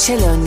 Marco Celloni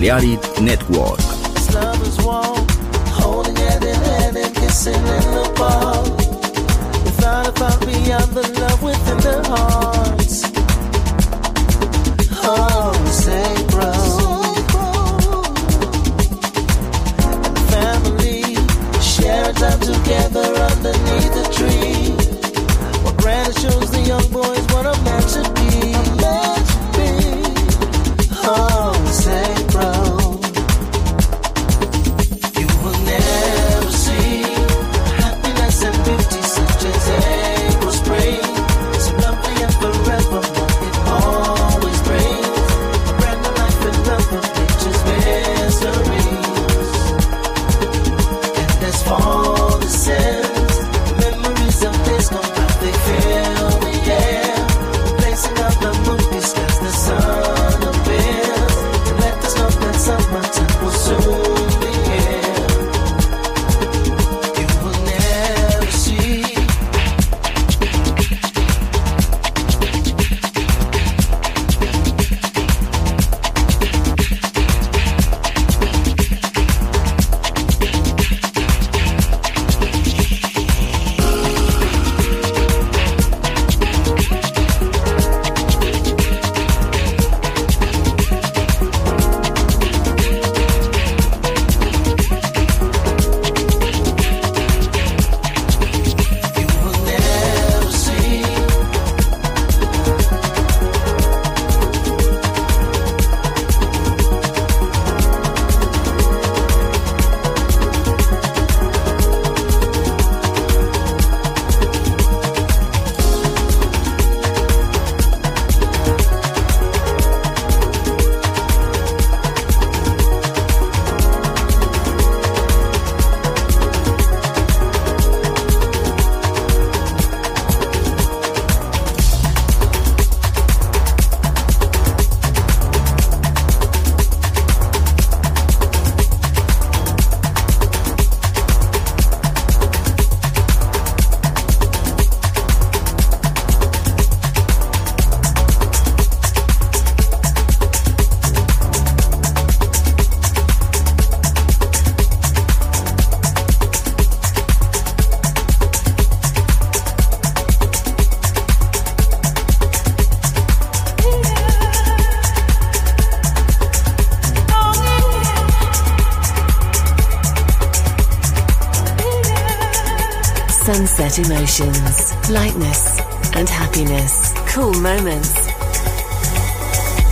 Balearic Network.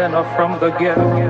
Sinner from the ghetto.